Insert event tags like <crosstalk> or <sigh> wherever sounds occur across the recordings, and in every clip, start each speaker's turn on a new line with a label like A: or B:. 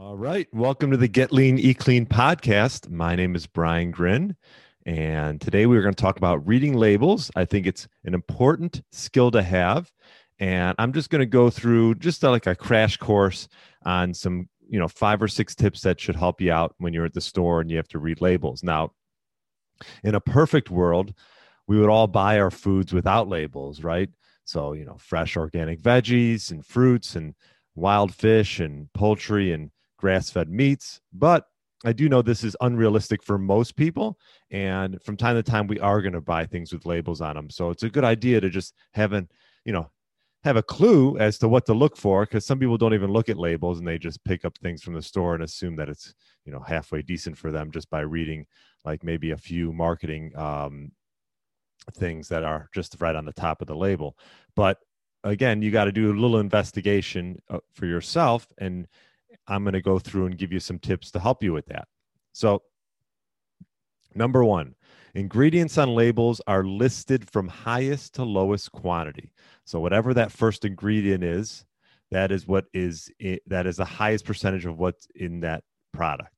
A: All right. Welcome to the Get Lean, E Clean podcast. My name is Brian Grin. And today we're going to talk about reading labels. I think it's an important skill to have. And I'm just going to go through just uh, like a crash course on some, you know, five or six tips that should help you out when you're at the store and you have to read labels. Now, in a perfect world, we would all buy our foods without labels, right? So, you know, fresh organic veggies and fruits and wild fish and poultry and grass fed meats. But I do know this is unrealistic for most people. And from time to time, we are going to buy things with labels on them. So it's a good idea to just have an, you know, have a clue as to what to look for because some people don't even look at labels and they just pick up things from the store and assume that it's you know halfway decent for them just by reading like maybe a few marketing um, things that are just right on the top of the label but again you got to do a little investigation uh, for yourself and i'm going to go through and give you some tips to help you with that so number one Ingredients on labels are listed from highest to lowest quantity. So whatever that first ingredient is, that is what is that is the highest percentage of what's in that product.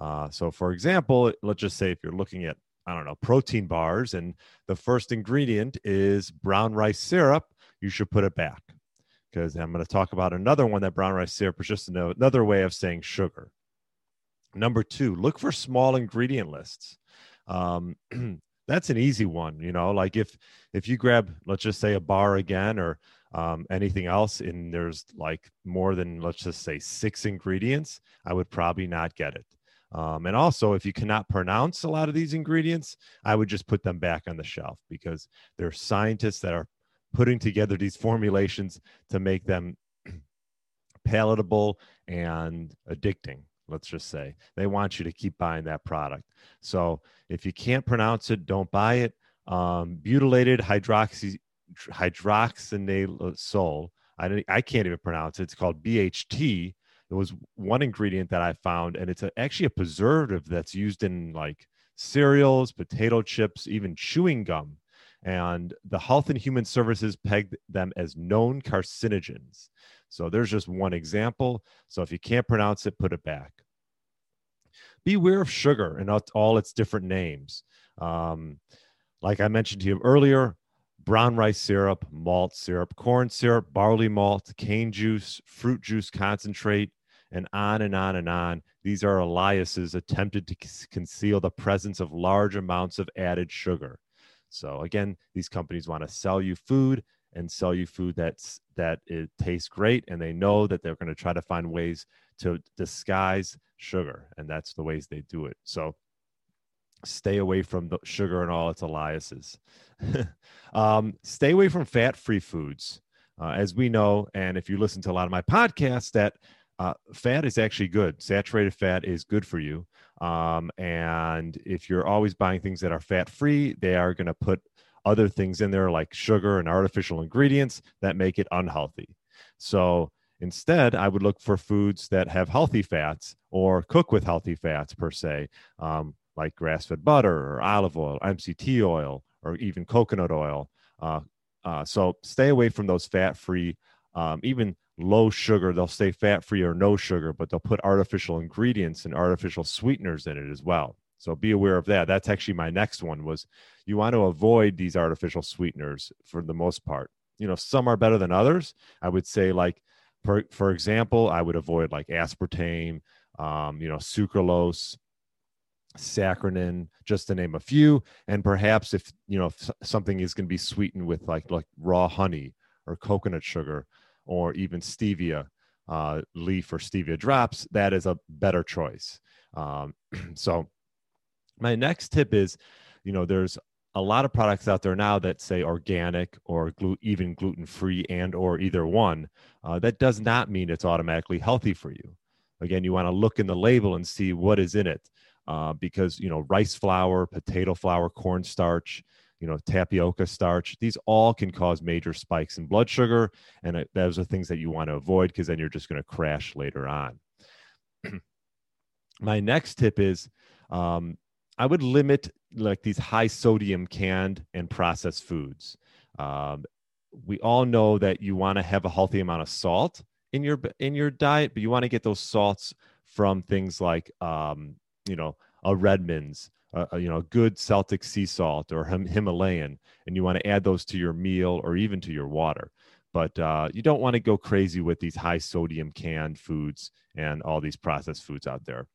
A: Uh, so for example, let's just say if you're looking at I don't know protein bars and the first ingredient is brown rice syrup, you should put it back because I'm going to talk about another one that brown rice syrup is just another way of saying sugar. Number two, look for small ingredient lists um, <clears throat> that's an easy one you know like if if you grab let's just say a bar again or um, anything else and there's like more than let's just say six ingredients i would probably not get it um, and also if you cannot pronounce a lot of these ingredients i would just put them back on the shelf because there are scientists that are putting together these formulations to make them <clears throat> palatable and addicting let's just say. They want you to keep buying that product. So if you can't pronounce it don't buy it. Um, butylated hydroxy hydroxyanisole I, I can't even pronounce it. It's called bht it was one ingredient that i found and it's a, actually a preservative that's used in like cereals potato chips even chewing gum and the health and human services pegged them as known carcinogens so there's just one example. So if you can't pronounce it, put it back. Beware of sugar and all its different names. Um, like I mentioned to you earlier, brown rice syrup, malt syrup, corn syrup, barley malt, cane juice, fruit juice concentrate, and on and on and on. These are aliases attempted to conceal the presence of large amounts of added sugar. So again, these companies want to sell you food and sell you food that's that it tastes great and they know that they're going to try to find ways to disguise sugar and that's the ways they do it. So stay away from the sugar and all its aliases <laughs> um, stay away from fat-free foods. Uh, as we know and if you listen to a lot of my podcasts that uh, fat is actually good saturated fat is good for you um, and if you're always buying things that are fat free they are going to put other things in there like sugar and artificial ingredients that make it unhealthy. So instead, I would look for foods that have healthy fats or cook with healthy fats per se, um, like grass fed butter or olive oil, MCT oil, or even coconut oil. Uh, uh, so stay away from those fat free, um, even low sugar. They'll stay fat free or no sugar, but they'll put artificial ingredients and artificial sweeteners in it as well. So be aware of that. That's actually my next one was you want to avoid these artificial sweeteners for the most part. You know, some are better than others. I would say like for for example, I would avoid like aspartame, um, you know, sucralose, saccharin, just to name a few. And perhaps if you know if something is going to be sweetened with like like raw honey or coconut sugar or even stevia uh, leaf or stevia drops, that is a better choice. Um, <clears throat> so my next tip is you know there's a lot of products out there now that say organic or glu- even gluten free and or either one uh, that does not mean it's automatically healthy for you again, you want to look in the label and see what is in it. Uh, because you know rice flour, potato flour, cornstarch, you know tapioca starch, these all can cause major spikes in blood sugar, and those are things that you want to avoid because then you're just going to crash later on. <clears throat> My next tip is um, I would limit like these high sodium canned and processed foods. Um, we all know that you want to have a healthy amount of salt in your in your diet, but you want to get those salts from things like um, you know a Redmond's, you know, good Celtic sea salt or Him- Himalayan, and you want to add those to your meal or even to your water. But uh, you don't want to go crazy with these high sodium canned foods and all these processed foods out there.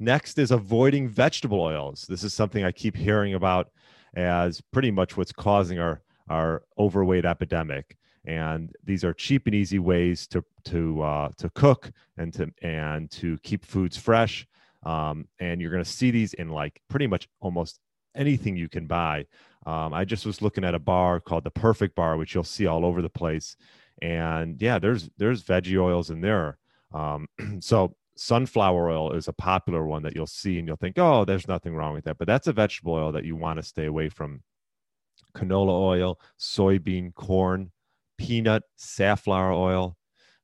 A: Next is avoiding vegetable oils. This is something I keep hearing about as pretty much what's causing our, our overweight epidemic. And these are cheap and easy ways to to uh, to cook and to and to keep foods fresh. Um, and you're going to see these in like pretty much almost anything you can buy. Um, I just was looking at a bar called the Perfect Bar, which you'll see all over the place. And yeah, there's there's veggie oils in there. Um, <clears throat> so sunflower oil is a popular one that you'll see and you'll think, oh, there's nothing wrong with that. But that's a vegetable oil that you want to stay away from. Canola oil, soybean, corn, peanut, safflower oil.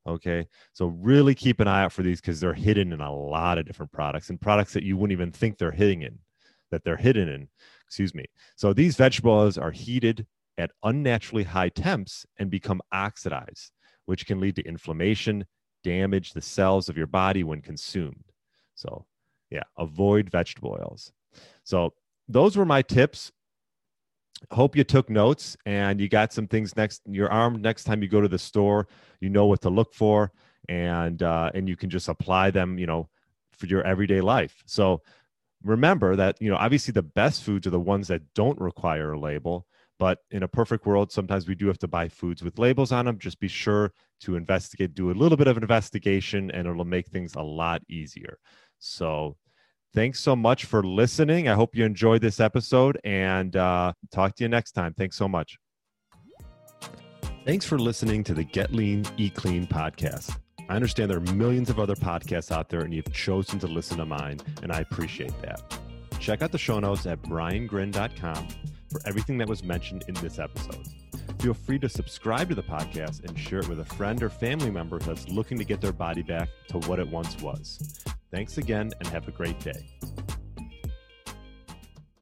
A: Okay. So really keep an eye out for these because they're hidden in a lot of different products and products that you wouldn't even think they're hidden in, that they're hidden in. Excuse me. So these vegetable oils are heated at unnaturally high temps and become oxidized, which can lead to inflammation, damage the cells of your body when consumed. So, yeah, avoid vegetable oils. So, those were my tips. Hope you took notes and you got some things next your arm next time you go to the store. You know what to look for, and uh, and you can just apply them. You know, for your everyday life. So remember that you know obviously the best foods are the ones that don't require a label but in a perfect world, sometimes we do have to buy foods with labels on them. Just be sure to investigate, do a little bit of investigation, and it'll make things a lot easier. So, thanks so much for listening. I hope you enjoyed this episode and uh, talk to you next time. Thanks so much. Thanks for listening to the Get Lean, Eat Clean podcast. I understand there are millions of other podcasts out there, and you've chosen to listen to mine, and I appreciate that. Check out the show notes at briangrin.com for everything that was mentioned in this episode. Feel free to subscribe to the podcast and share it with a friend or family member that's looking to get their body back to what it once was. Thanks again and have a great day.